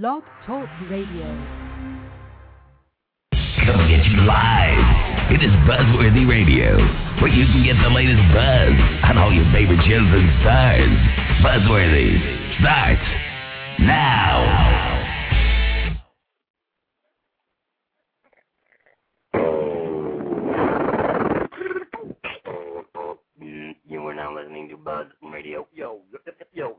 Blog Talk Radio. Coming at you live. It is Buzzworthy Radio, where you can get the latest buzz on all your favorite shows and stars. Buzzworthy starts now. You are now listening to Buzz Radio. Yo, yo, yo,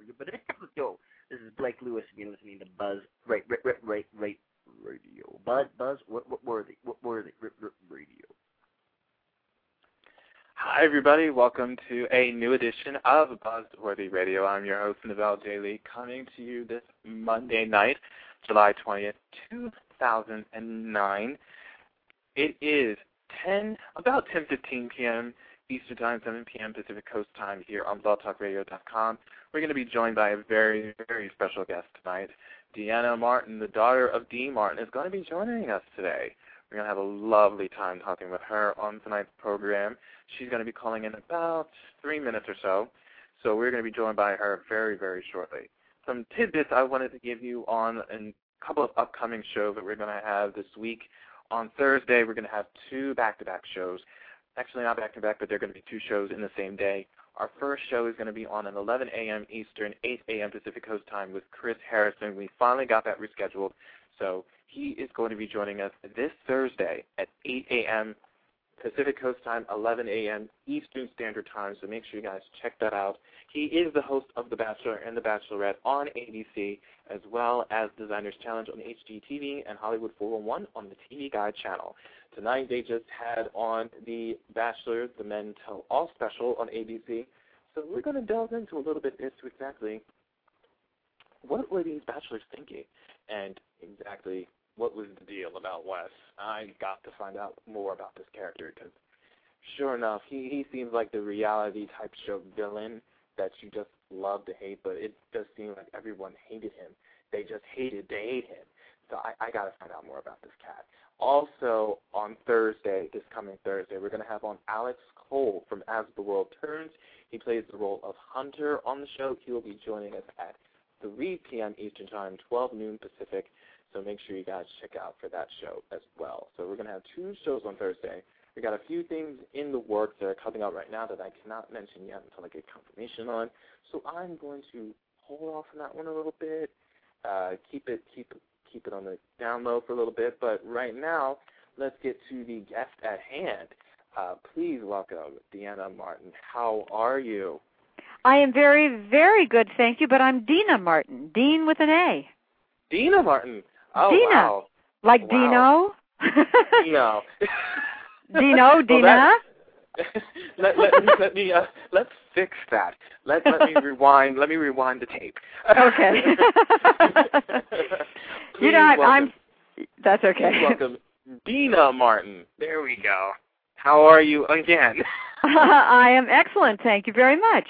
yo. This is Blake Lewis. You're listening to Buzz right, right, right, right, right, Radio. Buzz, Buzz, what, what worthy, what worthy, r- r- Radio. Hi, everybody. Welcome to a new edition of Buzzworthy Radio. I'm your host, Novell J. Lee, coming to you this Monday night, July 20th, 2009. It is 10, about 10:15 p.m. Eastern Time, 7 p.m. Pacific Coast Time here on BlogTalkRadio.com. We're going to be joined by a very, very special guest tonight. Deanna Martin, the daughter of Dean Martin, is going to be joining us today. We're going to have a lovely time talking with her on tonight's program. She's going to be calling in about three minutes or so, so we're going to be joined by her very, very shortly. Some tidbits I wanted to give you on a couple of upcoming shows that we're going to have this week. On Thursday, we're going to have two back-to-back shows. Actually, not back-to-back, but they're going to be two shows in the same day. Our first show is going to be on at 11 a.m. Eastern, 8 a.m. Pacific Coast time with Chris Harrison. We finally got that rescheduled, so he is going to be joining us this Thursday at 8 a.m. Pacific Coast time, 11 a.m. Eastern Standard Time. So make sure you guys check that out. He is the host of The Bachelor and The Bachelorette on ABC, as well as Designers Challenge on HGTV and Hollywood 411 on the TV Guide channel. Tonight they just had on The Bachelor, The Men Tell All special on ABC. So we're going to delve into a little bit into exactly what were these bachelors thinking and exactly what was the deal about Wes. I got to find out more about this character because sure enough, he, he seems like the reality type show villain that you just love to hate, but it does seem like everyone hated him. They just hated, they hate him. So I, I got to find out more about this cat. Also, on Thursday, this coming Thursday, we're to have on Alex Cole from As the World Turns. He plays the role of Hunter on the show. He will be joining us at 3 p.m. Eastern Time, 12 noon Pacific. So make sure you guys check out for that show as well. So we're going to have two shows on Thursday. We got a few things in the works that are coming out right now that I cannot mention yet until I get confirmation on. So I'm going to hold off on that one a little bit. Uh, keep it keep keep it on the down low for a little bit. But right now, let's get to the guest at hand. Uh, please welcome Deanna Martin. How are you? I am very, very good, thank you. But I'm Deana Martin, Dean with an A. Deana Martin. Oh Deana. wow. Like Wow. Dino. Dino. Dino, Deana. let, let, me- let me uh, let's fix that. Let let me rewind. Let me rewind the tape. Okay. You know, I, welcome, I'm. That's okay. please welcome Deana Martin. There we go. How are you again? I am excellent, thank you very much.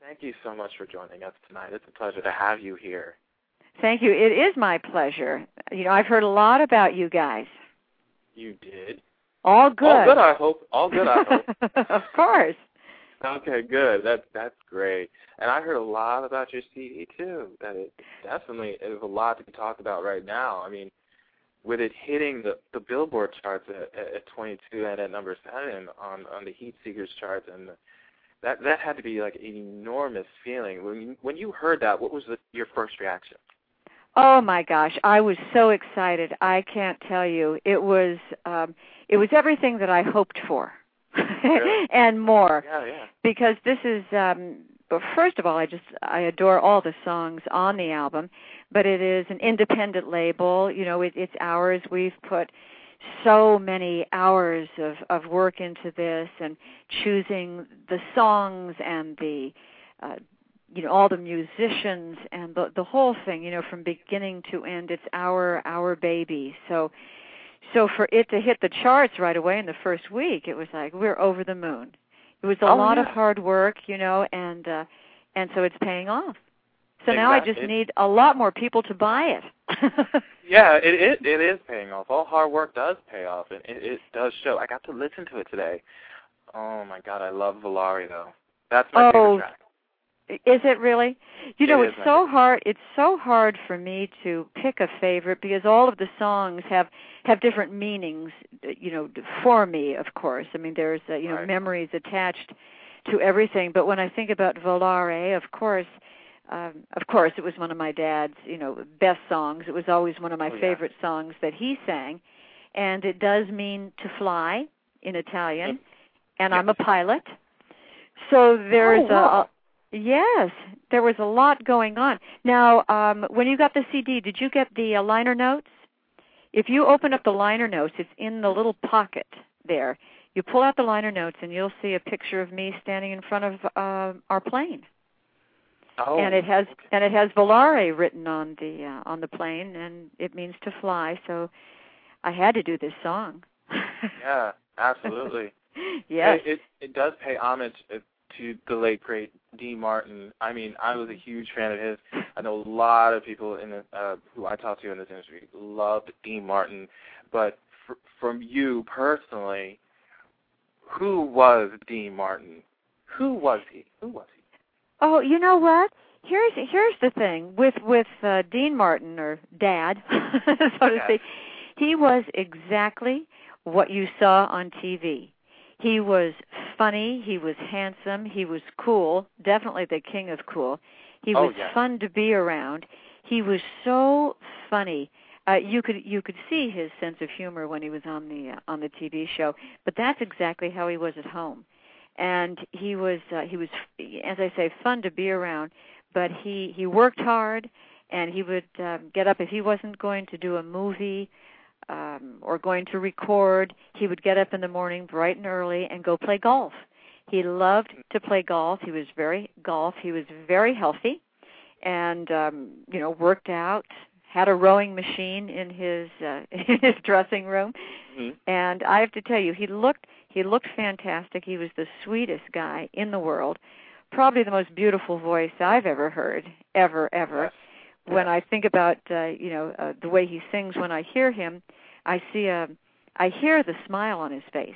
Thank you so much for joining us tonight. It's a pleasure to have you here. Thank you. It is my pleasure. You know, I've heard a lot about you guys. You did. All good. All good, I hope. All good, I hope. of course. Okay, good. That that's great. And I heard a lot about your CD too. That it definitely is a lot to talk about right now. I mean, with it hitting the the Billboard charts at, at, at 22 and at number seven on on the Heat Seekers charts, and that that had to be like an enormous feeling. When you, when you heard that, what was the, your first reaction? Oh my gosh, I was so excited. I can't tell you. It was um it was everything that I hoped for. Really? and more Yeah, yeah. because this is um but first of all I just I adore all the songs on the album, but it is an independent label, you know, it, it's ours. We've put so many hours of of work into this and choosing the songs and the uh you know all the musicians and the the whole thing you know from beginning to end it's our our baby so so for it to hit the charts right away in the first week it was like we're over the moon it was a Oh, lot of hard work you know and uh and so it's paying off so now i just need a lot more people to buy it Yeah, it, it it is paying off. All hard work does pay off, and it, it does show. I got to listen to it today. Oh my God, I love Volare though That's my Oh, favorite track. Is it really? You know, It it's so hard. It's so hard for me to pick a favorite because all of the songs have have different meanings. You know, for me, of course. I mean, there's uh, you know Right. memories attached to everything. But when I think about Volare, of course, um, of course, it was one of my dad's you know best songs. It was always one of my Oh, yeah. favorite songs that he sang, and it does mean to fly in Italian. And I'm a pilot, so there's Oh, wow. a Yes, there was a lot going on. Now, um, when you got the CD, did you get the uh, liner notes? If you open up the liner notes, it's in the little pocket there. You pull out the liner notes, and you'll see a picture of me standing in front of uh, our plane, Oh, and it has and it has Volare written on the uh, on the plane, and it means to fly. So, I had to do this song. yeah, absolutely. yes. It, it it does pay homage uh, to the late great Dean Martin. I mean, I was a huge fan of his. I know a lot of people in the, uh, who I talk to in this industry loved Dean Martin, but fr- from you personally, who was Dean Martin? Who was he? Who was he? Oh, you know what? Here's here's the thing with with uh, Dean Martin or Dad, so to Yes. speak. He was exactly what you saw on TV. He was funny. He was handsome. He was cool. Definitely the king of cool. He Oh, was yes. fun to be around. He was so funny. Uh, you could you could see his sense of humor when he was on the uh, on the TV show, but that's exactly how he was at home and he was uh, he was as I say fun to be around but he he worked hard and he would um, get up if he wasn't going to do a movie um or going to record he would get up in the morning bright and early and go play golf he loved to play golf he was very golf he was very healthy and um you know worked out had a rowing machine in his uh, in his dressing room Mhm. and I have to tell you, he looked he looked fantastic. He was the sweetest guy in the world. Probably the most beautiful voice I've ever heard, ever, ever. Yes. When I think about uh, you know uh, the way he sings, when I hear him, I see a, I hear the smile on his face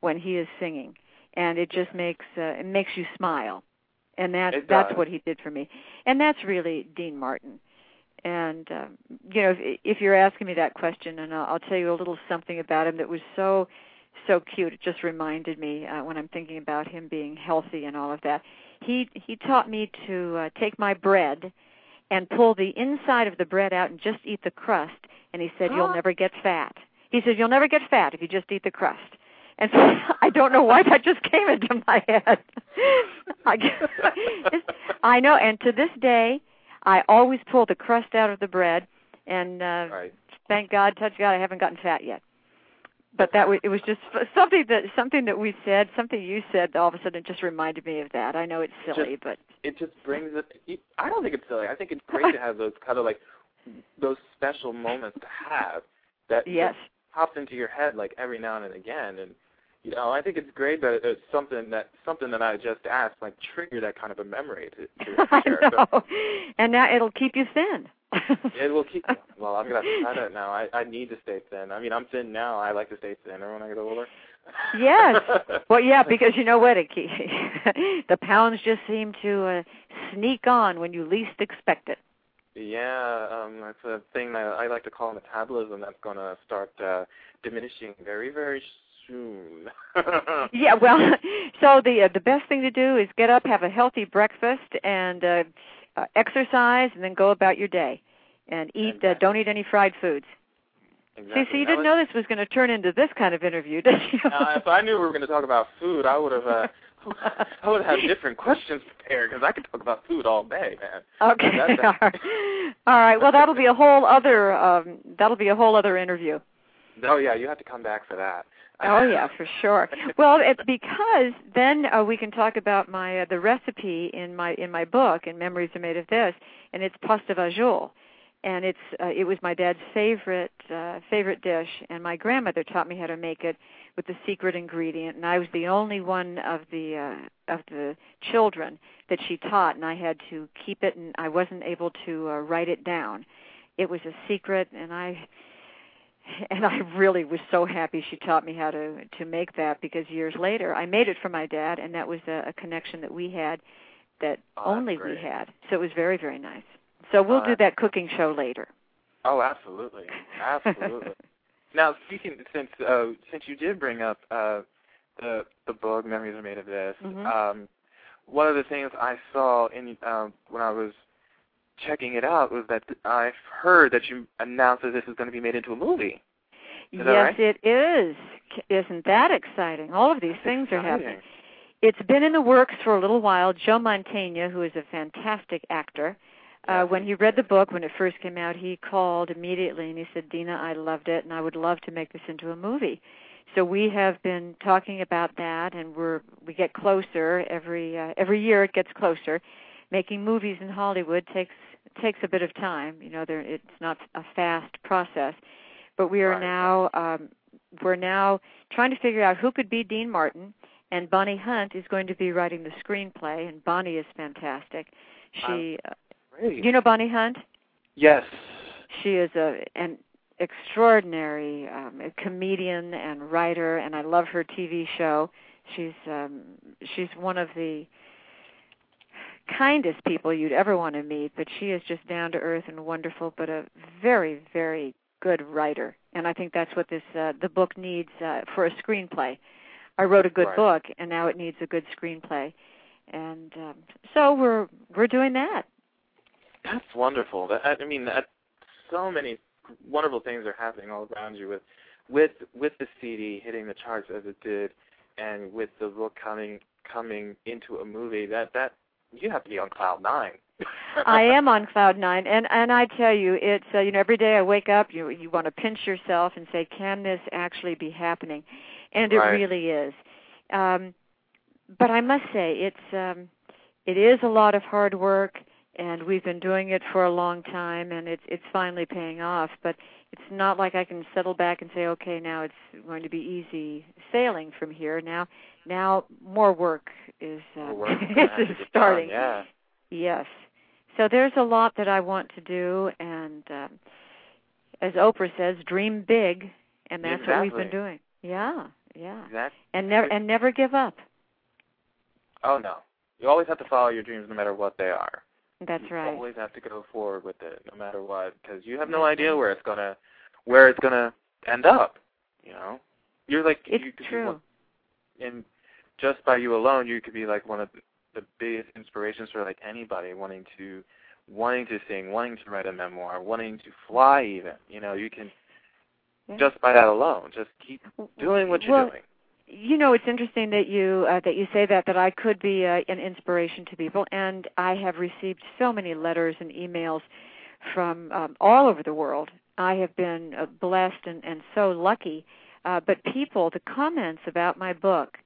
when he is singing, and it just makes uh, it makes you smile, and that that's what he did for me, and that's really Dean Martin. And um, you know, if, if you're asking me that question, and I'll, I'll tell you a little something about him that was so so cute. It just reminded me uh, when I'm thinking about him being healthy and all of that. He he taught me to uh, take my bread and pull the inside of the bread out and just eat the crust. And he said, "You'll never get fat." He said, "You'll never get fat if you just eat the crust." And so I don't know why that just came into my head. I, guess, I know, and to this day, I always pull the crust out of the bread, and uh, Right. thank God, touch God, I haven't gotten fat yet. But that was, it was just something that something that we said, something you said. All of a sudden, it just reminded me of that. I know it's silly, but it just brings it. I don't think it's silly. I think it's great to have those kind of like those special moments to have that yes, pops into your head like every now and again. And you know, I think it's great that it's something that something that I just asked like trigger that kind of a memory to, to I share. So. And now it'll keep you thin. it will keep. Well, I'm gonna have to try that now. I I need to stay thin. I mean, I'm thin now. I like to stay thinner when I get older. Yes. Well, yeah, because you know what? It, the pounds just seem to uh, sneak on when you least expect it. Yeah, um, that's a thing that I like to call metabolism. That's going to start uh, diminishing very, very soon. Yeah, well, so the uh, the best thing to do is get up, have a healthy breakfast, and uh, uh, exercise, and then go about your day, and eat. Uh, don't eat any fried foods. Exactly. See, so you didn't know this was going to turn into this kind of interview, did you? Uh, if I knew we were going to talk about food, I would have. Uh, I would have different questions prepared because I could talk about food all day, man. okay. All right. All right. Well, that'll be a whole other. Um, that'll be a whole other interview. Oh yeah, you have to come back for that. Oh yeah, for sure. Well, it's because then uh, we can talk about my uh, the recipe in my in my book, and memories are made of this, and it's pasta fagioli, and it's uh, it was my dad's favorite uh, favorite dish, and my grandmother taught me how to make it with the secret ingredient, and I was the only one of the uh, of the children that she taught, and I had to keep it, and I wasn't able to uh, write it down. It was a secret, and I and I really was so happy she taught me how to to make that because years later I made it for my dad and that was a, a connection that we had that Oh, only great. we had. So it was very very nice. So we'll Oh, do that cooking show later. Oh, absolutely, absolutely. now, speaking since uh, since you did bring up uh, the the book "Memories Are Made of This," Mhm. um, one of the things I saw in um, when I was checking it out was that I've heard that you announced that this is going to be made into a movie. Is yes, right? it is. Isn't that exciting? All of these things are happening. It's been in the works for a little while. Joe Mantegna, who is a fantastic actor, uh, when he read the book when it first came out, he called immediately and he said, "Deana, I loved it, and I would love to make this into a movie." So we have been talking about that, and we're we get closer every uh, every year. It gets closer. Making movies in Hollywood takes takes a bit of time. You know, there it's not a fast process, but we are Right, now um, we're now trying to figure out who could be Dean Martin, and Bonnie Hunt is going to be writing the screenplay, and Bonnie is fantastic. She, uh, Great. you know, Bonnie Hunt. yes. She is a an extraordinary um, comedian and writer, and I love her TV show. She's um, she's one of the kindest people you'd ever want to meet, but she is just down to earth and wonderful, but a very very good writer. And I think that's what this uh, the book needs uh, for a screenplay. I wrote a good Right. book, and now it needs a good screenplay. And um, so we're we're doing that. That's wonderful. That I mean, that so many wonderful things are happening all around you with with with the CD hitting the charts as it did, and with the book coming coming into a movie. That that you have to be on cloud nine. I am on cloud nine, and and I tell you, it's uh, you know every day I wake up, you you want to pinch yourself and say, can this actually be happening? And it Right. really is. Um, but I must say, it's um, it is a lot of hard work, and we've been doing it for a long time, and it's it's finally paying off. But it's not like I can settle back and say, okay, now it's going to be easy sailing from here. Now, now more work is uh, Work is gonna have to is get done, starting. Yeah. Yes. So there's a lot that I want to do, and um, as Oprah says, dream big, and that's what we've been doing. Yeah, yeah, Exactly. and never and never give up. Oh no. You always have to follow your dreams no matter what they are. That's you right. always have to go forward with it no matter what because you have no idea where it's gonna where it's gonna end up. You know, you're like It's you true. and just by you alone, you could be like one of the, the biggest inspirations for like anybody wanting to wanting to sing, wanting to write a memoir, wanting to fly. Even you know, you can Yeah. just by that alone, just keep doing what you're well, doing. You know, it's interesting that you uh, that you say that that I could be uh, an inspiration to people, and I have received so many letters and emails from um, all over the world. I have been uh, blessed and, and so lucky. Uh, but people, the comments about my book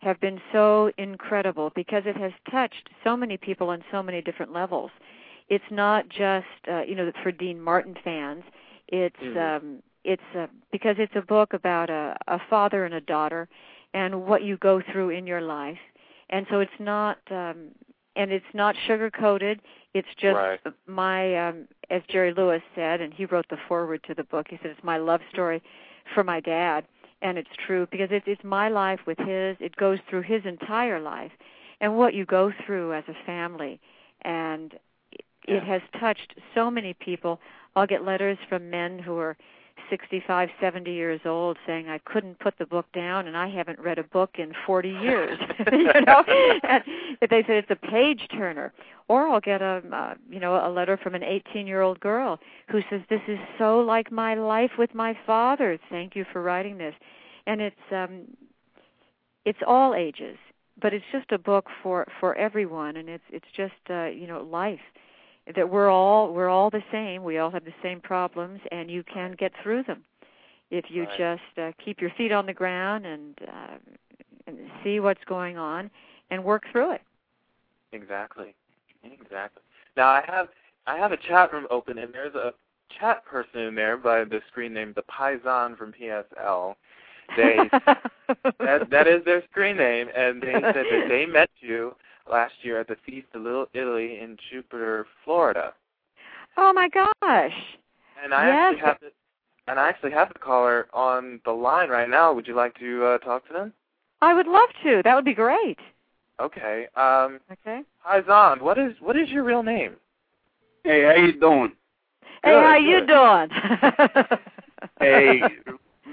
have been so incredible because it has touched so many people on so many different levels. It's not just uh, you know for Dean Martin fans. It's Mhm. um, it's uh, because it's a book about a, a father and a daughter and what you go through in your life. And so it's not um, and it's not sugar coated. It's just Right. my um, as Jerry Lewis said, and he wrote the foreword to the book. He said it's my love story for my dad, and it's true because it's it's my life with his. It goes through his entire life, and what you go through as a family, and it, Yeah. it has touched so many people. I'll get letters from men who are 65, 70 years old saying I couldn't put the book down and I haven't read a book in 40 years. you know, and they said it's a page turner. Or I'll get a uh, you know a letter from an 18-year-old girl who says this is so like my life with my father. Thank you for writing this. And it's um it's all ages, but it's just a book for for everyone and it's it's just uh you know life that we're all we're all the same. We all have the same problems, and you can get through them if you Right. just uh, keep your feet on the ground and uh, and see what's going on and work through it. Exactly. Exactly. Now I have I have a chat room open and there's a chat person in there by the screen name the Paisan from PSL. They that that is their screen name and they said that they met you last year at the Feast of Little Italy in Jupiter, Florida. oh my gosh! And I Yes. actually have the and I actually have the caller on the line right now. Would you like to uh, talk to them? I would love to. That would be great. Okay. Um, Okay. hi, Zond. What is what is your real name? Hey, how you doing? Hey, Good, how you doing? Hey,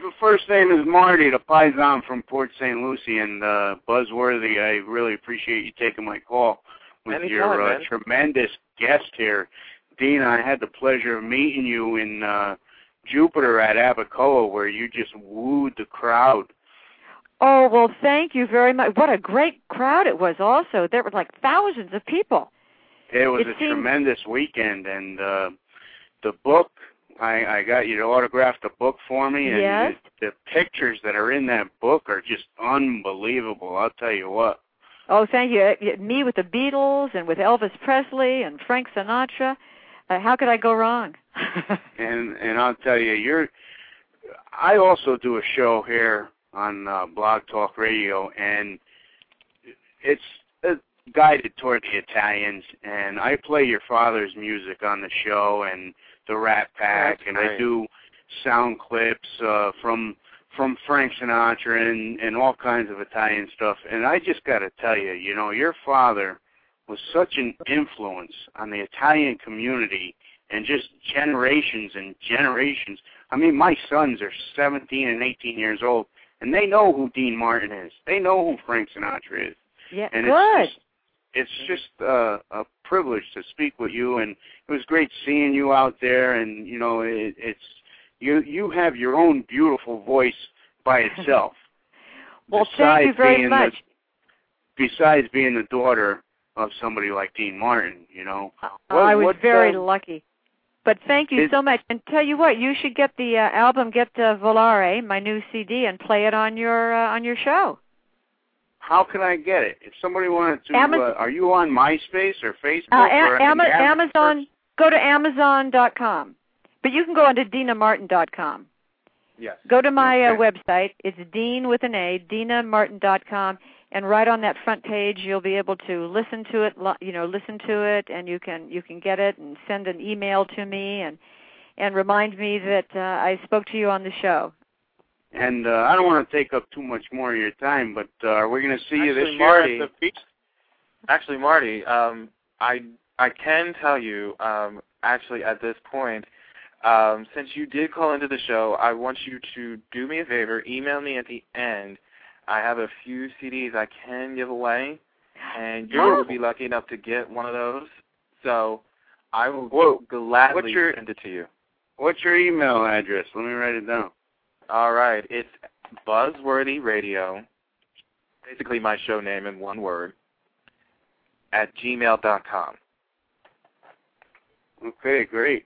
the first name is Marty, the Paisan from Port St. Lucie, and uh, Buzzworthy. I really appreciate you taking my call with Anytime, your uh, man. tremendous guest here. Dean, I had the pleasure of meeting you in uh, Jupiter at Abacoa, where you just wooed the crowd. oh well, thank you very much. What a great crowd it was! Also, there were like thousands of people. It was It a seemed- tremendous weekend, and uh, the book. I, I got you to autograph the book for me, and Yes. the, the pictures that are in that book are just unbelievable. I'll tell you what. Oh, thank you. Uh, Me with the Beatles and with Elvis Presley and Frank Sinatra. Uh, how could I go wrong? and and I'll tell you, you're. I also do a show here on uh, Blog Talk Radio, and it's uh, guided toward the Italians. And I play your father's music on the show, and the Rat Pack, That's and I do sound clips uh, from from Frank Sinatra and and all kinds of Italian stuff. And I just got to tell you, you know, your father was such an influence on the Italian community and just generations and generations. I mean, my sons are 17 and 18 years old, and they know who Dean Martin is. They know who Frank Sinatra is. yeah, And good. it's just, it's just uh, a privilege to speak with you, and it was great seeing you out there. And you know, it, it's you you have your own beautiful voice by itself. well, thank you besides very much. The, besides being the daughter of somebody like Dean Martin, you know. What- I was what, very uh, lucky. But thank you Is- so much. And tell you what, you should get the uh, album, get uh, Volare, my new CD, and play it on your uh, on your show. How can I get it? If somebody wanted to, Amaz- uh, are you on MySpace or Facebook? Uh, or Am- Amazon. Go to Amazon.com, but you can go onto DeanaMartin.com. Yes. Go to my uh, website. It's Dean with an A, DeanaMartin.com, and right on that front page, you'll be able to listen to it. You know, listen to it, and you can you can get it and send an email to me and and remind me that uh, I spoke to you on the show. And uh, I don't want to take up too much more of your time, but uh, are we going to see you this Actually, year Marty- the? Actually, Marty, um, I I can tell you, um, actually, at this point, um, since you did call into the show, I want you to do me a favor, email me at the end. I have a few CDs I can give away, and you Oh. will be lucky enough to get one of those. So I will Whoa. gladly your- send it to you. What's your email address? Let me write it down. All right, it's Buzzworthy Radio, basically my show name in one word, at gmail.com. Okay, great.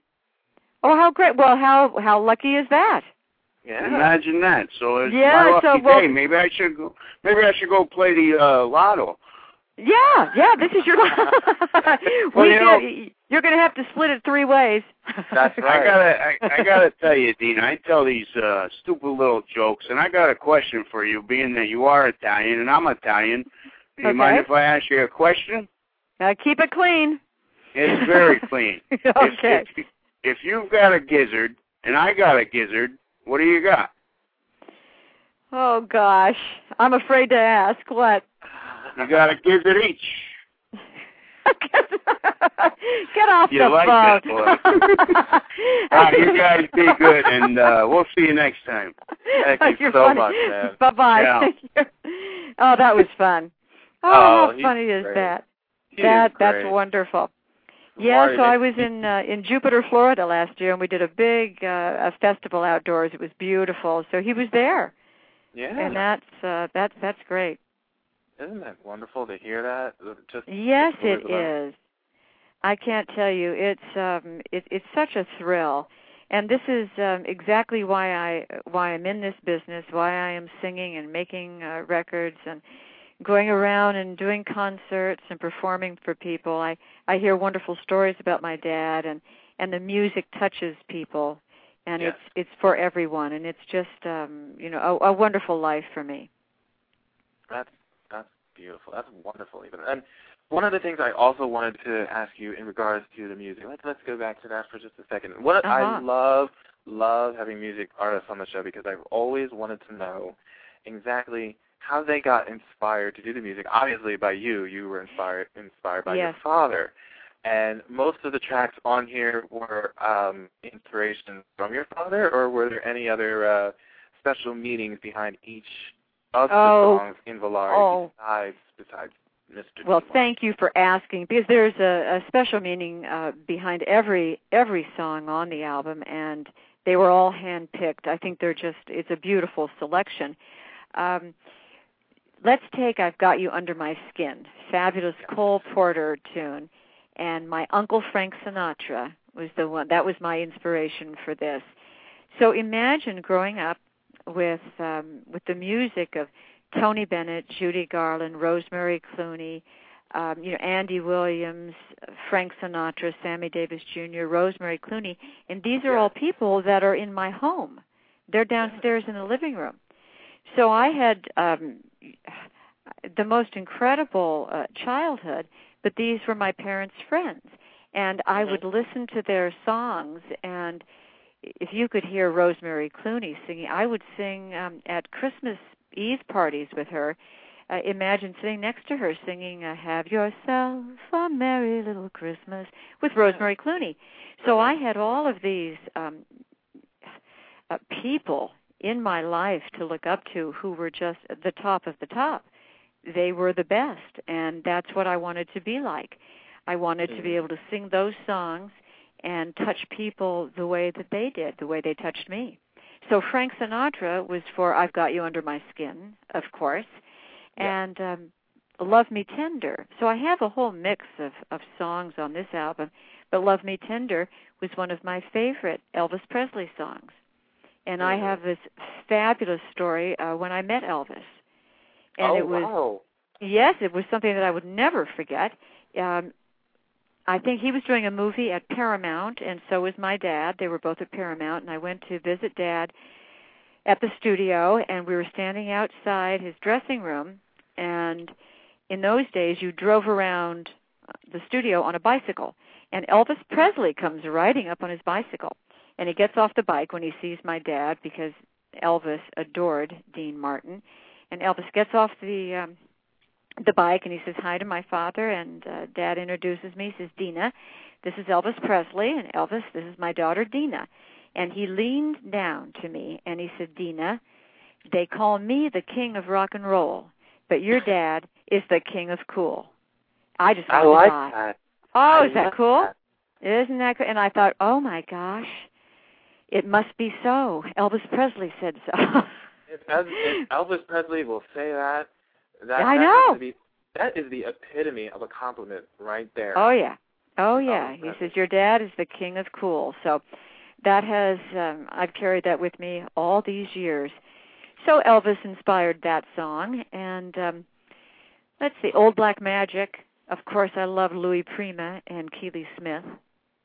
Oh, how great! Well, how how lucky is that? Yeah. Imagine that. So it's Yeah, my lucky so, well- day. Maybe I should go. Maybe I should go play the uh, lotto. Yeah, yeah. This is your. Well, we you know- did- you're going to have to split it three ways. That's right. I gotta, I, I gotta tell you, Dean. I tell these uh, stupid little jokes, and I got a question for you. Being that you are Italian and I'm Italian, do you Okay. mind if I ask you a question? Uh, keep it clean. It's very clean. okay. If, if, if you've got a gizzard and I got a gizzard, what do you got? Oh gosh, I'm afraid to ask. What? You got a gizzard each. Get off You the like phone. that, boy. Ah, you guys be good, and uh, we'll see you next time. Thank you You're so funny. much, man. Bye bye. Yeah. oh, that was fun. Oh, Oh, how he's funny is great. that? He that is that's wonderful. Yeah, so I was in uh, in Jupiter, Florida last year, and we did a big uh, a festival outdoors. It was beautiful. So he was there, Yeah. and that's uh, that's that's great. Isn't that wonderful to hear that? Just Yes, it about is. I can't tell you. It's um it, it's such a thrill. And this is um exactly why I why I'm in this business, why I am singing and making uh, records and going around and doing concerts and performing for people. I I hear wonderful stories about my dad and and the music touches people and Yes. it's it's for everyone and it's just um you know a, a wonderful life for me. That's that's beautiful. That's wonderful even. And one of the things I also wanted to ask you in regards to the music. Let's let's go back to that for just a second. What I Uh-huh. love love having music artists on the show because I've always wanted to know exactly how they got inspired to do the music. Obviously, by you, you were inspired inspired by yes. your father, and most of the tracks on here were um, inspiration from your father, or were there any other uh, special meanings behind each of the Oh. songs in Volare Oh. besides besides Mr. Well, thank you for asking because there's a, a special meaning uh, behind every every song on the album, and they were all handpicked. I think they're just it's a beautiful selection. Um, let's take "I've Got You Under My Skin," fabulous Cole Porter tune, and my uncle Frank Sinatra was the one that was my inspiration for this. So imagine growing up with um, with the music of Tony Bennett, Judy Garland, Rosemary Clooney, um, you know Andy Williams, Frank Sinatra, Sammy Davis Jr., Rosemary Clooney, and these are all people that are in my home. They're downstairs in the living room. So I had um, the most incredible uh, childhood, but these were my parents' friends, and I would listen to their songs and if you could hear Rosemary Clooney singing, I would sing um, at Christmas Eve parties with her. Uh, imagine sitting next to her singing uh, "Have Yourself a Merry Little Christmas" with Rosemary Clooney. So I had all of these um, uh, people in my life to look up to who were just the top of the top. They were the best, and that's what I wanted to be like. I wanted to be able to sing those songs and touch people the way that they did, the way they touched me. So Frank Sinatra was for I've Got You Under My Skin, of course, Yeah. and um, Love Me Tender. So I have a whole mix of, of songs on this album, but Love Me Tender was one of my favorite Elvis Presley songs. And I Mhm. have this fabulous story uh, when I met Elvis. And oh it was wow. Yes, it was something that I would never forget. Um, I think he was doing a movie at Paramount, and so was my dad. They were both at Paramount, and I went to visit Dad at the studio, and we were standing outside his dressing room. And in those days, you drove around the studio on a bicycle, and Elvis Presley comes riding up on his bicycle, and he gets off the bike when he sees my dad because Elvis adored Dean Martin, and Elvis gets off the um, the bike and he says hi to my father and uh, dad introduces me. He says deana this is elvis presley and elvis this is my daughter deana. And he leaned down to me and he said deana they call me the king of rock and roll but your dad is the king of cool. I just I like die. that. oh I is that cool? isn't that cool and i thought oh my gosh it must be so. Elvis presley said so. If Elvis Presley will say that, that I that know. be- that is the epitome of a compliment right there. Oh yeah. Oh yeah. Oh, he says your dad is the king of cool. So that has um I've carried that with me all these years. So Elvis inspired that song and um let's see Old Black Magic. Of course I love Louis Prima and Keely Smith.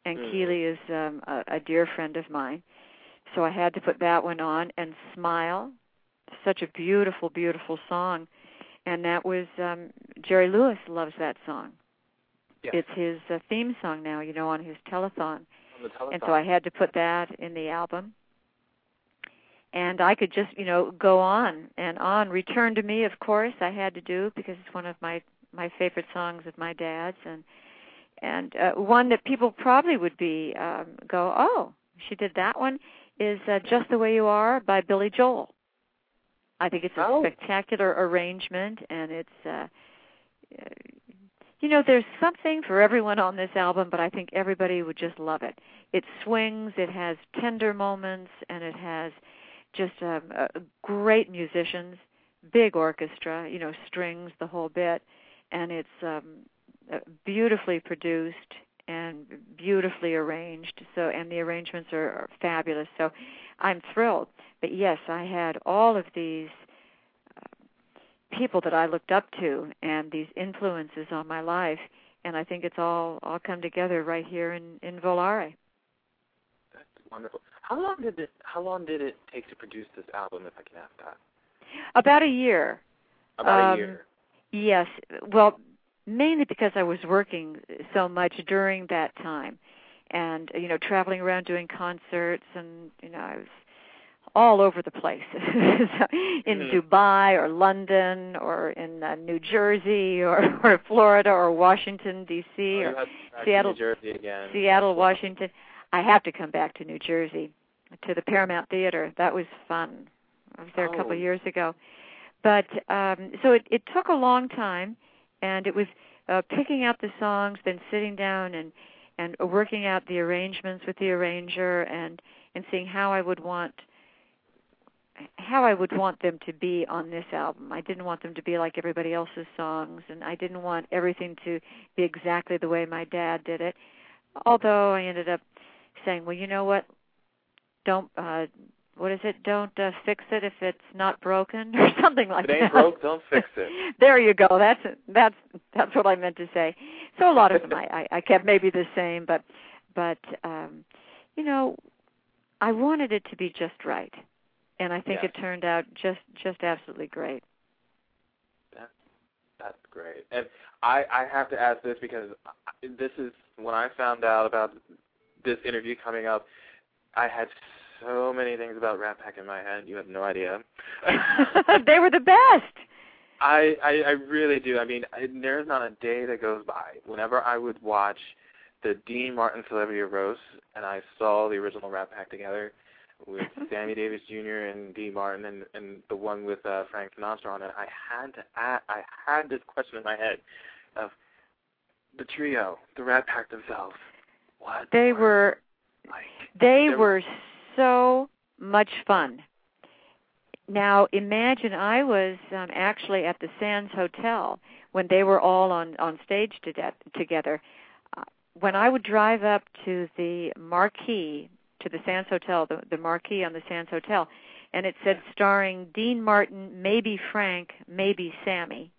And Mhm. Keely is um a, a dear friend of mine. So I had to put that one on and Smile. Such a beautiful beautiful song. And that was um Jerry Lewis loves that song Yes. it's his uh, theme song now, you know, on his telethon. on the telephone. And so I had to put that in the album. And I could just, you know, go on and on. Return to Me, of course, I had to do because it's one of my my favorite songs of my dad's and and uh, one that people probably would be um go, "Oh, she did that one." Is uh, Just the Way You Are by Billy Joel. I think it's a Oh. spectacular arrangement and it's uh you know, there's something for everyone on this album, but I think everybody would just love it. It swings, it has tender moments, and it has just um, uh, great musicians, big orchestra, you know, strings, the whole bit, and it's um, uh, beautifully produced and beautifully arranged. So, and the arrangements are, are fabulous. So, I'm thrilled. But yes, I had all of these people that I looked up to and these influences on my life and I think it's all all come together right here in in Volare. That's wonderful. How long did it How long did it take to produce this album, if I can ask that? About a year. About Um, a year. Yes. Well, mainly because I was working so much during that time and you know traveling around doing concerts and you know I was all over the place in Mhm. Dubai or London or in uh, New Jersey or, or Florida or Washington D.C. Oh, or have to back to Seattle- New Jersey again. Seattle, Washington. I have to come back to New Jersey to the Paramount Theater. That was fun. I was there a couple Oh. of years ago. But um so it it took a long time and it was uh picking out the songs, then sitting down and and working out the arrangements with the arranger and and seeing how I would want how I would want them to be on this album. I didn't want them to be like everybody else's songs and I didn't want everything to be exactly the way my dad did it. Although I ended up saying, "Well, you know what? Don't uh what is it? Don't uh, fix it if it's not broken or something like If it ain't that." broke, don't fix it. there you go. That's that's that's what I meant to say. So a lot of them I, I, I kept maybe the same, but but um, you know, I wanted it to be just right, and I think Yes. it turned out just just absolutely great. That's great. And I I have to ask this because this is when I found out about this interview coming up. I had so many things about Rat Pack in my head. You have no idea. they were the best. I, I I really do. I mean, I, there's not a day that goes by whenever I would watch the Dean Martin Celebrity Roast and I saw the original Rat Pack together with Sammy Davis Jr. and Dean Martin and and the one with uh, Frank Sinatra on it. I had to ask, I had this question in my head of the trio, the Rat Pack themselves. What They were like? they were so much fun. Now imagine I was um, actually at the Sands Hotel when they were all on on stage to de- together. Uh, when I would drive up to the marquee to the Sands Hotel, the, the marquee on the Sands Hotel, and it said starring Dean Martin, maybe Frank, maybe Sammy,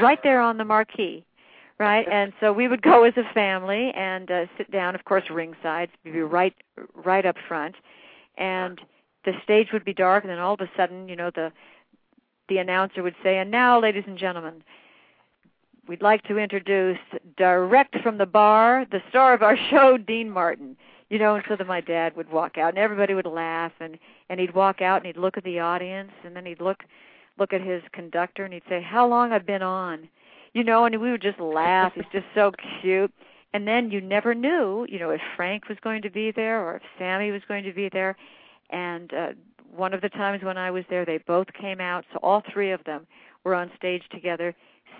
right there on the marquee, right? And so we would go as a family and uh, sit down, of course, ringside, be right right up front, and the stage would be dark, and then all of a sudden, you know, the the announcer would say, "And now, ladies and gentlemen." We'd like to introduce direct from the bar, the star of our show, Dean Martin. You know and so then my dad would walk out and everybody would laugh and and he'd walk out and he'd look at the audience and then he'd look look at his conductor and he'd say how long i've been on? You know and we would just laugh. He's just so cute and then you never knew you know if frank was going to be there or if sammy was going to be there and uh one of the times when i was there they both came out so all three of them were on stage together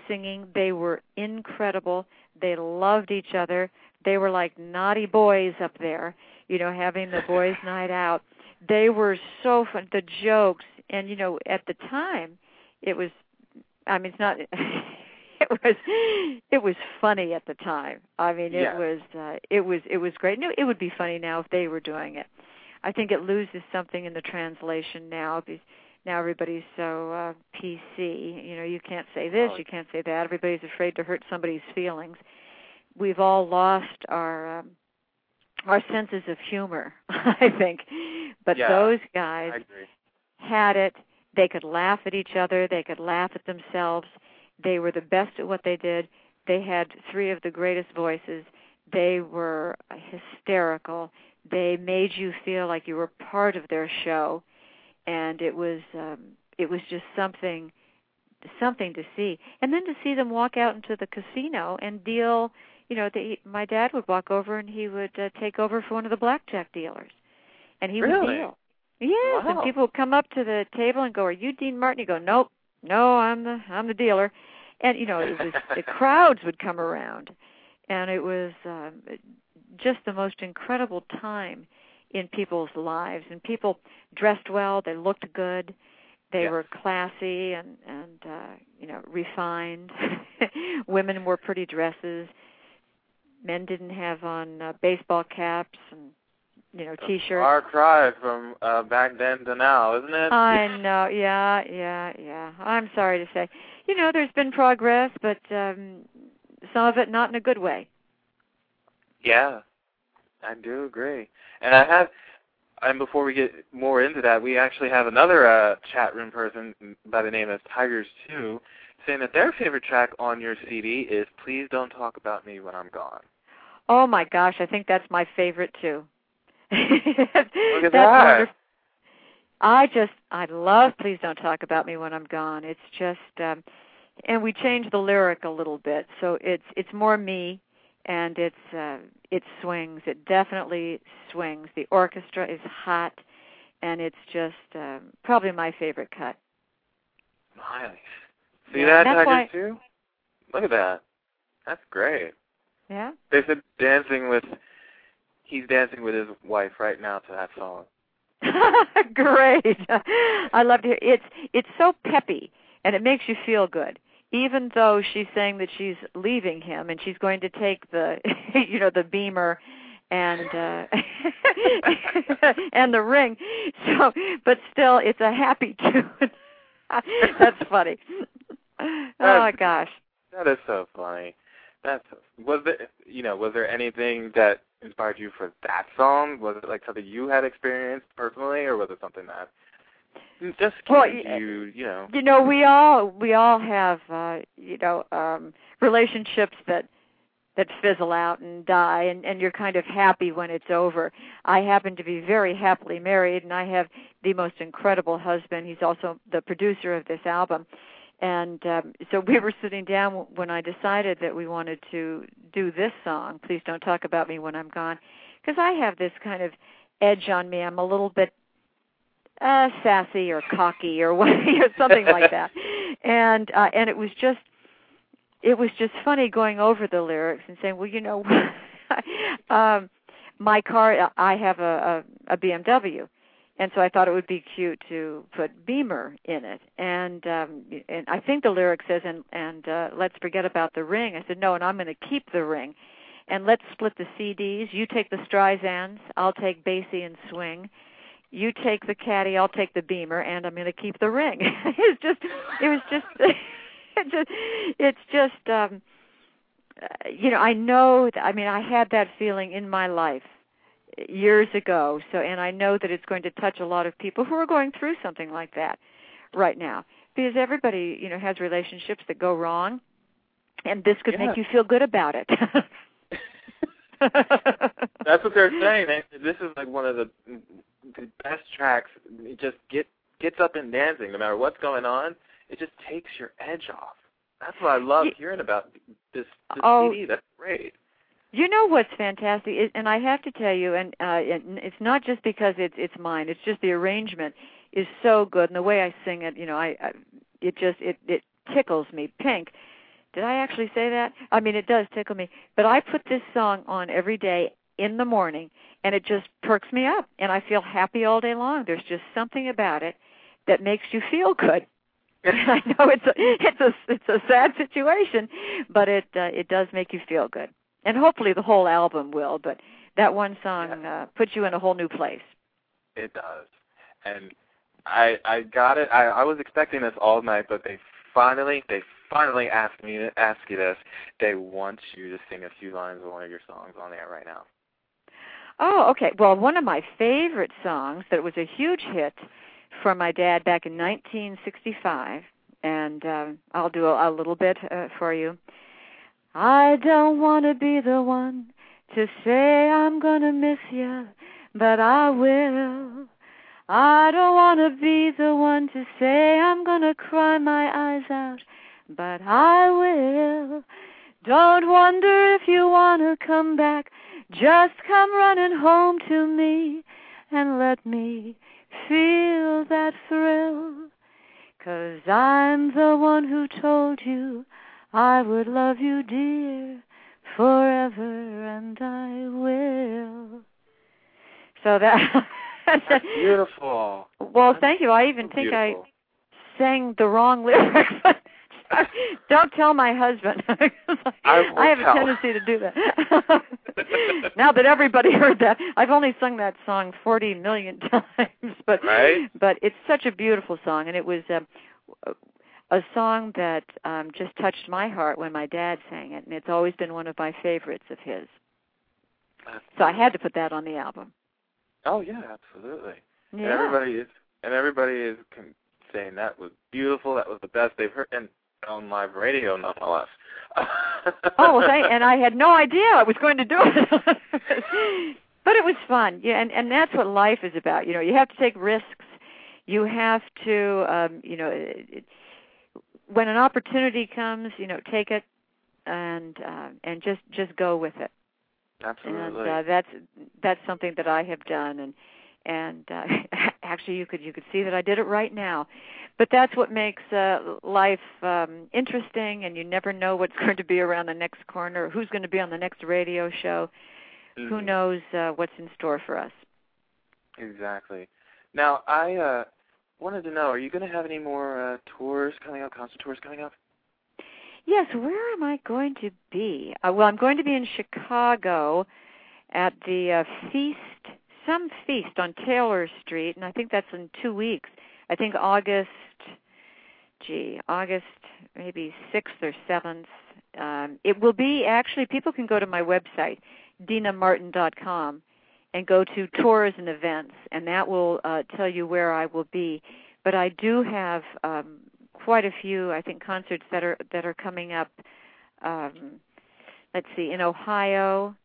singing they were incredible they loved each other they were like naughty boys up there, you know, having the boys' night out. They were so fun. The jokes, and you know, at the time, it was. I mean, it's not. it was. It was funny at the time. I mean, it Yes. was. uh It was. It was great. No, it would be funny now if they were doing it. I think it loses something in the translation now because now everybody's so uh PC. You know, you can't say this, Oh. you can't say that. Everybody's afraid to hurt somebody's feelings we've all lost our um, our senses of humor i think but Yeah, those guys had it they could laugh at each other they could laugh at themselves they were the best at what they did. They had three of the greatest voices. They were hysterical. They made you feel like you were part of their show. And it was um it was just something something to see. And then to see them walk out into the casino and deal you know they, my dad would walk over and he would uh, take over for one of the blackjack dealers. And he would deal. Yes and people would come up to the table and go are you dean martin? You go nope no i'm the i'm the dealer. And you know it was the crowds would come around. And it was um just the most incredible time in people's lives. And people dressed well they looked good they Yes. were classy and and uh you know refined. Women wore pretty dresses. Men didn't have on uh, baseball caps and you know t-shirts Far cry from uh, back then to now, isn't it? I know. Yeah, yeah, yeah. I'm sorry to say. You know, there's been progress, but um some of it not in a good way. Yeah, I do agree. And I have, and before we get more into that, we actually have another uh, chat room person by the name of Tigers Two, saying that their favorite track on your CD is "Please Don't Talk About Me When I'm Gone." Oh my gosh, I think that's my favorite too. Look at that's that. Wonderful. I just I love Please Don't Talk About Me When I'm Gone. It's just um and we changed the lyric a little bit. So it's it's more me and it's uh it swings. It definitely swings. The orchestra is hot and it's just um probably my favorite cut. Nice. See Yeah, that, that's Tiger, why- too? Look at that. That's great. Yeah? They said dancing with, he's dancing with his wife right now to that song. Great. I love to hear it's it's so peppy and it makes you feel good. Even though she's saying that she's leaving him and she's going to take the you know, the beamer and uh and the ring. So but still it's a happy tune. That's funny. Oh gosh. That is so funny. That's was there you know was there anything that inspired you for that song? Was it like something you had experienced personally, or was it something that just came Well, you? You know. you know we all we all have uh you know um relationships that that fizzle out and die and and you're kind of happy when it's over i happen to be very happily married and i have the most incredible husband he's also the producer of this album and um so we were sitting down when i decided that we wanted to do this song please don't talk about me when i'm gone because i have this kind of edge on me. I'm a little bit uh sassy or cocky or what or something like that. And uh and it was just it was just funny going over the lyrics and saying well you know um my car i have a a, a bmw and so i thought it would be cute to put beamer in it and um and i think the lyric says and and uh let's forget about the ring i said no and i'm going to keep the ring and let's split the cds you take the streisand's i'll take basie and swing you take the caddy, I'll take the beamer, and I'm going to keep the ring. it's just, it was just, it just, it's just, um, uh, you know, I know. I mean, I had that feeling in my life years ago. So, and I know that it's going to touch a lot of people who are going through something like that right now, because everybody, you know, has relationships that go wrong, and this could Yeah. make you feel good about it. That's what they're saying. They, this is like one of the, the best tracks. It just get gets up and dancing, no matter what's going on. It just takes your edge off. That's what I love hearing about this, this Oh. CD. That's great. You know what's fantastic, is, and I have to tell you, and uh, and it's not just because it's it's mine. It's just the arrangement is so good, and the way I sing it, you know, I, I it just it it tickles me pink. Did I actually say that? I mean, it does tickle me. But I put this song on every day in the morning, and it just perks me up, and I feel happy all day long. There's just something about it that makes you feel good. I know it's a it's a it's a sad situation, but it uh, it does make you feel good, and hopefully the whole album will. But that one song uh, puts you in a whole new place. It does. And I I got it. I I was expecting this all night, but they finally they finally asked me to ask you this. They want you to sing a few lines of one of your songs on air right now. Oh, okay. Well, one of my favorite songs that was a huge hit for my dad back in 1965, and uh, I'll do a, a little bit uh, for you. I don't want to be the one to say I'm going to miss you, but I will. I don't want to be the one to say I'm going to cry my eyes out, but I will. Don't wonder if you want to come back. Just come running home to me and let me feel that thrill. Cause I'm the one who told you I would love you, dear, forever, and I will. So that. That's beautiful. well, thank you. I even So think I sang the wrong lyrics. Don't tell my husband. I I have tell. a tendency to do that. now that everybody heard that, I've only sung that song 40 million times, but Right? but it's such a beautiful song, and it was um, a song that um, just touched my heart when my dad sang it, and it's always been one of my favorites of his. So I had to put that on the album. Oh yeah, absolutely. And Yeah. everybody is and everybody is saying that was beautiful. That was the best they've heard, and on live radio, nonetheless. oh, well, thank, and I had no idea I was going to do it. but it was fun. Yeah, and and that's what life is about. You know, you have to take risks. You have to, um, you know, it, it, when an opportunity comes, you know, take it and uh, and just just go with it. Absolutely. And uh, that's that's something that I have done, and and uh, actually you could you could see that I did it right now. But that's what makes uh, life um, interesting, and you never know what's going to be around the next corner, who's going to be on the next radio show. Mhm. Who knows uh, what's in store for us? Exactly. Now, I uh, wanted to know: Are you going to have any more uh, tours coming up? Concert tours coming up? Yes, where am I going to be? Uh, well, I'm going to be in Chicago at the uh, feast, some feast on Taylor Street, and I think that's in two weeks. I think August, gee, August maybe 6th or 7th. Um, it will be actually, people can go to my website, DeanaMartin.com, and go to tours and events, and that will uh, tell you where I will be. But I do have um, quite a few, I think, concerts that are that are coming up. Um, let's see, in Ohio,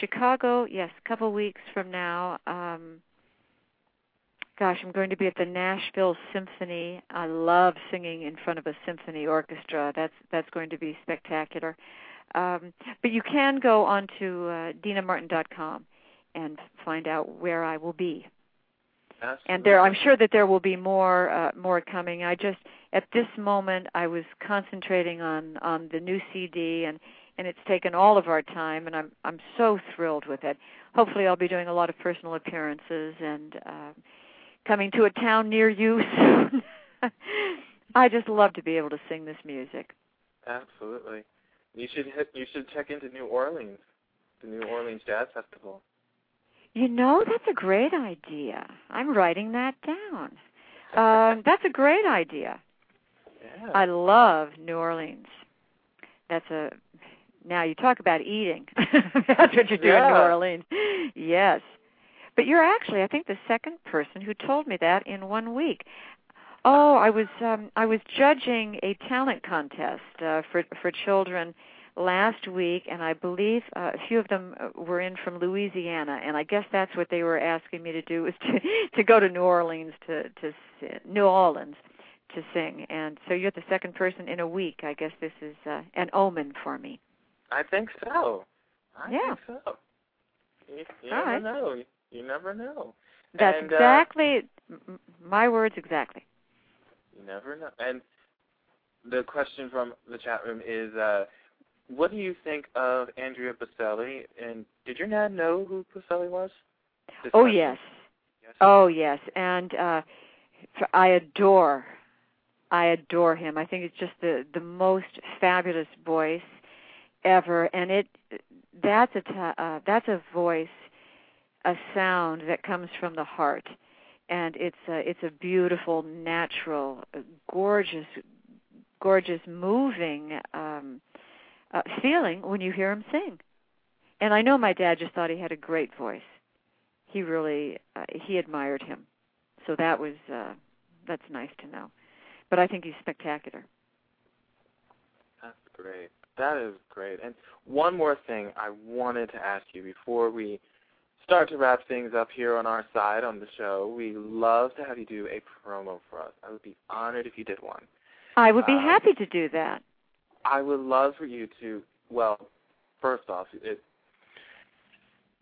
Chicago, yes, a couple weeks from now. Um, gosh, I'm going to be at the Nashville Symphony. I love singing in front of a symphony orchestra. That's that's going to be spectacular. Um, but you can go onto uh, DeanaMartin.com and find out where I will be. Absolutely. And there, I'm sure that there will be more uh, more coming. I just at this moment I was concentrating on on the new CD and and it's taken all of our time and I'm I'm so thrilled with it. Hopefully I'll be doing a lot of personal appearances and uh, coming to a town near you soon. I just love to be able to sing this music. Absolutely. You should hit, you should check into New Orleans, the New Orleans Jazz Festival. You know, that's a great idea. I'm writing that down. Um, that's a great idea. Yeah. I love New Orleans. That's a now you talk about eating. That's what you do in New Orleans. Yes. But you're actually I think the second person who told me that in one week. Oh, I was um I was judging a talent contest uh, for for children last week and I believe uh, a few of them uh, were in from Louisiana and I guess that's what they were asking me to do was to to go to New Orleans to to New Orleans to sing. And so you're the second person in a week. I guess this is uh, an omen for me. I think so. I Yeah. think so. You, you never right. know. You, you never know. That's And, uh, exactly m- my words exactly. You never know. And the question from the chat room is, uh, what do you think of Andrea Bocelli? And did your dad know who Bocelli was? This Oh yes. Yes. Oh yes. And uh I adore I adore him. I think it's just the the most fabulous voice ever and it that's a ta- uh, that's a voice a sound that comes from the heart and it's a, it's a beautiful natural uh, gorgeous gorgeous moving um uh, feeling when you hear him sing and i know my dad just thought he had a great voice he really uh, he admired him so that was uh that's nice to know but i think he's spectacular That's great. That is great. And one more thing I wanted to ask you before we start to wrap things up here on our side on the show. We love to have you do a promo for us. I would be honored if you did one. i would be Um, happy to do that I would love for you to, well, first off, it.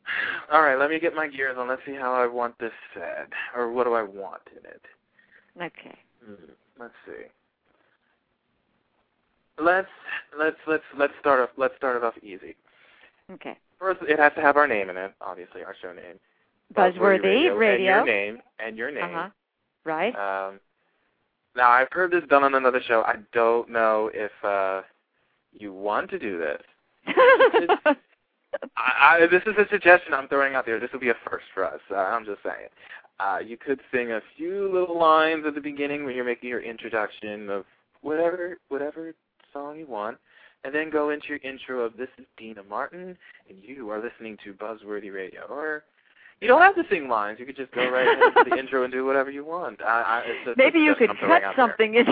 All right, let me get my gears on. Let's see how I want this said, or what do I want in it. okay Hmm, let's see. Let's let's let's let's start off let's start it off easy. okay First, it has to have our name in it, obviously, our show name. buzzworthy And radio your name and your name. uh-huh right Um, now I've heard this done on another show. I don't know if uh, you want to do this. I, I, this is a suggestion I'm throwing out there. This will be a first for us. Uh, I'm just saying. Uh, you could sing a few little lines at the beginning when you're making your introduction of whatever whatever song you want, and then go into your intro of "This is Deana Martin, and you are listening to Buzzworthy Radio." Or you don't have to sing lines. You could just go right into the intro and do whatever you want. I, I, it's a maybe you could cut something in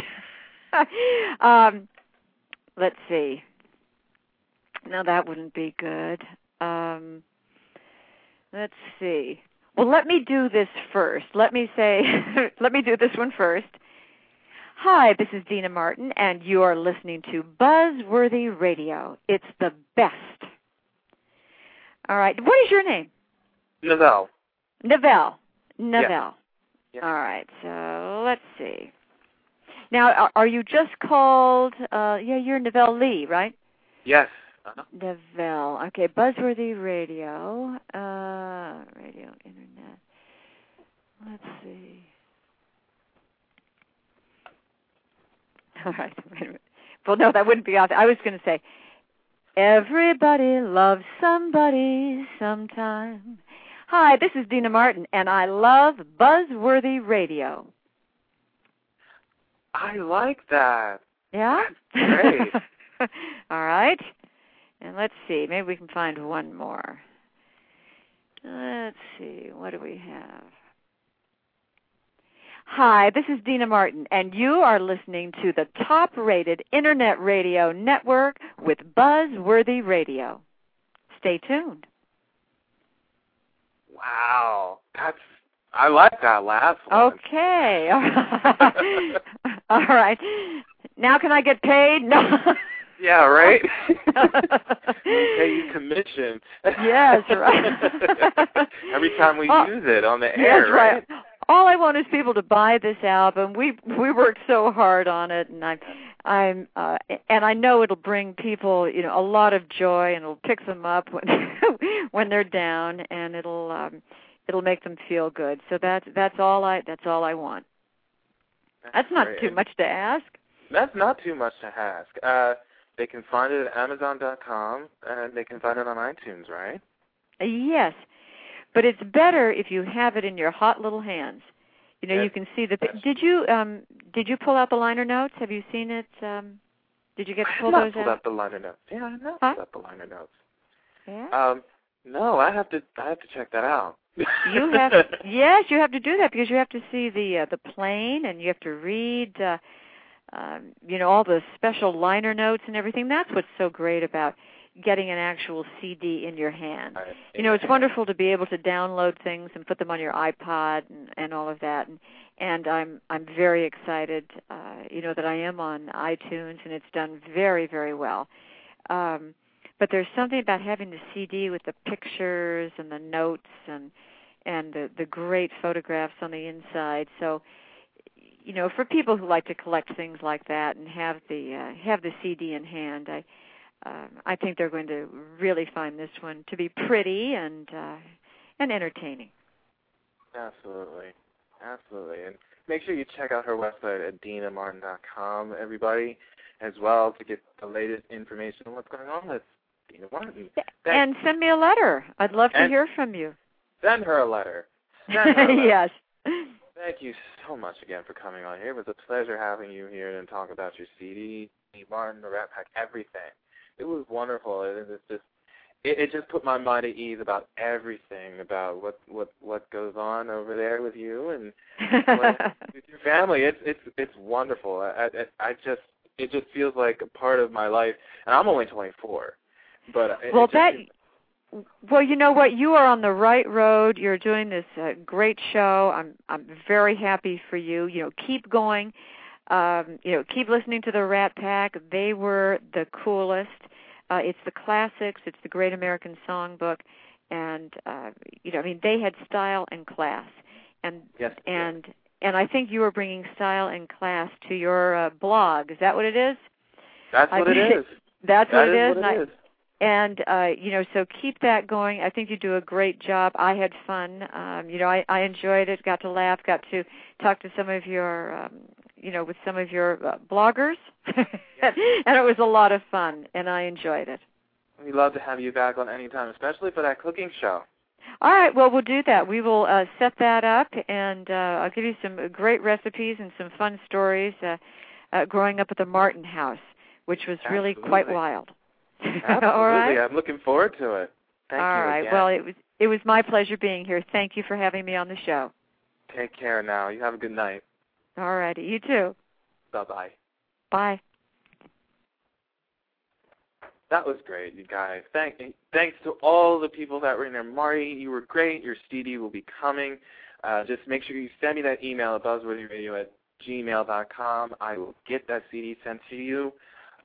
um let's see no that wouldn't be good um let's see Well, let me do this first. Let me say, let me do this one first. Hi, this is Deana Martin, and you are listening to Buzzworthy Radio. It's the best. All right. What is your name? Novell. Novell. Novell. Yeah. All right. So let's see. Now, are, are you just called? Uh, yeah, you're Novell Lee, right? Yes. Uh-huh. Novell. Okay, Buzzworthy Radio. Uh, radio, internet. Let's see. All right. Wait a minute. Well, no, that wouldn't be off. I was going to say, everybody loves somebody sometime. Hi, this is Deana Martin, and I love Buzzworthy Radio. I like that. Yeah? Great. All right. And let's see. Maybe we can find one more. Let's see. What do we have? Hi, this is Deana Martin, and you are listening to the top rated internet radio network with Buzzworthy Radio. Stay tuned. Wow. That's I like that last one. Okay. All right. Now can I get paid? No. Yeah, right. pay you commission. Yes, right. Every time we Oh, use it on the air, Yes, right. All I want is people to buy this album. We we worked so hard on it, and I'm I'm uh, and I know it'll bring people you know a lot of joy, and it'll pick them up when when they're down, and it'll um, it'll make them feel good. So that's that's all I that's all I want. That's not great. too much to ask. That's not too much to ask. Uh, they can find it at Amazon.com, and they can find it on iTunes, right? Yes, but it's better if you have it in your hot little hands. You know, Yes, you can see the. yes. Did you um did you pull out the liner notes? Have you seen it? Um, did you get to I pull have not those pulled out? out the liner notes. Yeah, I have not Huh? pulled out the liner notes. Yeah. Um, no, I have to. I have to check that out. You have yes, you have to do that because you have to see the uh, the plane and you have to read uh, um, you know all the special liner notes and everything. That's what's so great about getting an actual CD in your hand. I- You know, it's wonderful to be able to download things and put them on your iPod and, and all of that. And and I'm I'm very excited. Uh, you know that I am on iTunes and it's done very very well. Um, but there's something about having the CD with the pictures and the notes and and the the great photographs on the inside. So, you know, for people who like to collect things like that and have the uh, have the CD in hand, I um, I think they're going to really find this one to be pretty and uh, and entertaining. Absolutely. Absolutely. And make sure you check out her website at DeanaMartin.com, everybody, as well, to get the latest information on what's going on with Deana Martin. Thank- And send me a letter. I'd love to And- hear from you. Send her a letter. Send her a letter. yes. Thank you so much again for coming on here. It was a pleasure having you here and talk about your CD, Deana Martin, the Rat Pack, everything. It was wonderful. It, it's just it, it just put my mind at ease about everything about what what what goes on over there with you and with your family. It's it's it's wonderful. I, I I just it just feels like a part of my life, and I'm only 24. But it, well, it that well, you know what? You are on the right road. You're doing this uh, great show. I'm I'm very happy for you. You know, keep going. Um, you know, keep listening to the Rat Pack. They were the coolest. Uh, it's the classics. It's the Great American Songbook, and uh, you know, I mean, they had style and class, and yes, and and I think you are bringing style and class to your uh, blog. Is that what it is? that's what it think- is. That's That what it is. is and what I- it is. and uh you know so keep that going i think you do a great job i had fun um you know i i enjoyed it got to laugh got to talk to some of your um you know with some of your uh, bloggers and it was a lot of fun and i enjoyed it We'd love to have you back on any time, especially for that cooking show. all right well we'll do that we will uh set that up and uh i'll give you some great recipes and some fun stories uh, uh growing up at the martin house which was really quite wild Absolutely. all right I'm looking forward to it. Thank All right. again. Well, it was it was my pleasure being here. Thank you for having me on the show. Take care now. You have a good night. All righty. You too. Bye bye. Bye. That was great, you guys. Thank, thanks to all the people that were in there. Marty, you were great. Your CD will be coming. Uh, just make sure you send me that email at buzzworthyradio at gmail.com. I will get that CD sent to you.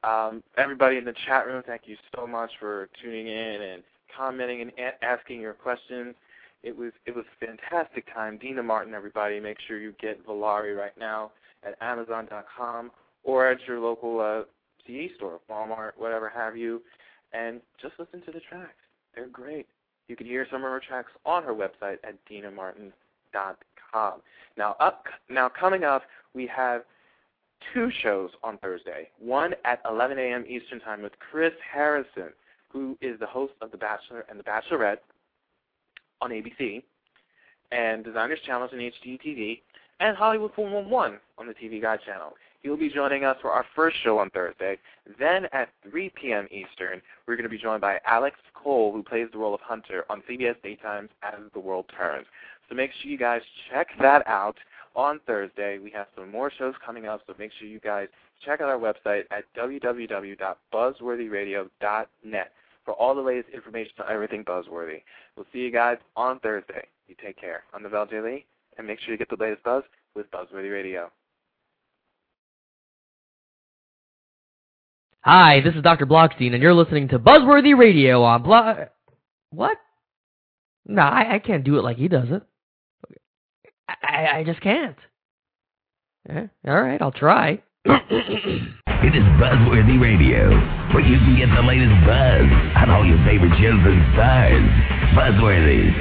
Um, everybody in the chat room, thank you so much for tuning in and commenting and a- asking your questions. It was it was a fantastic time. Deana Martin, everybody, make sure you get Volare right now at Amazon.com or at your local uh, CD store, Walmart, whatever have you, and just listen to the tracks. They're great. You can hear some of her tracks on her website at DeanaMartin.com. Now up now coming up, we have two shows on Thursday. One at 11 a.m. Eastern Time with Chris Harrison, who is the host of The Bachelor and The Bachelorette on ABC, and Designers Challenge on HGTV, and Hollywood 411 on the TV Guide channel. He'll be joining us for our first show on Thursday. Then at 3 p.m. Eastern, we're going to be joined by Alex Cole, who plays the role of Hunter on CBS Daytime's As the World Turns. So make sure you guys check that out on Thursday. We have some more shows coming up, so make sure you guys check out our website at www.buzzworthyradio.net for all the latest information on everything Buzzworthy. We'll see you guys on Thursday. You take care. I'm Neville J. Lee, and make sure you get the latest buzz with Buzzworthy Radio. Hi, this is Dr. Blockstein, and you're listening to Buzzworthy Radio on Block. What? No, I, I can't do it like he does it. I, I just can't. Yeah, all right, I'll try. It is Buzzworthy Radio, where you can get the latest buzz on all your favorite shows and stars. Buzzworthy.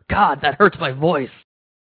God, that hurts my voice.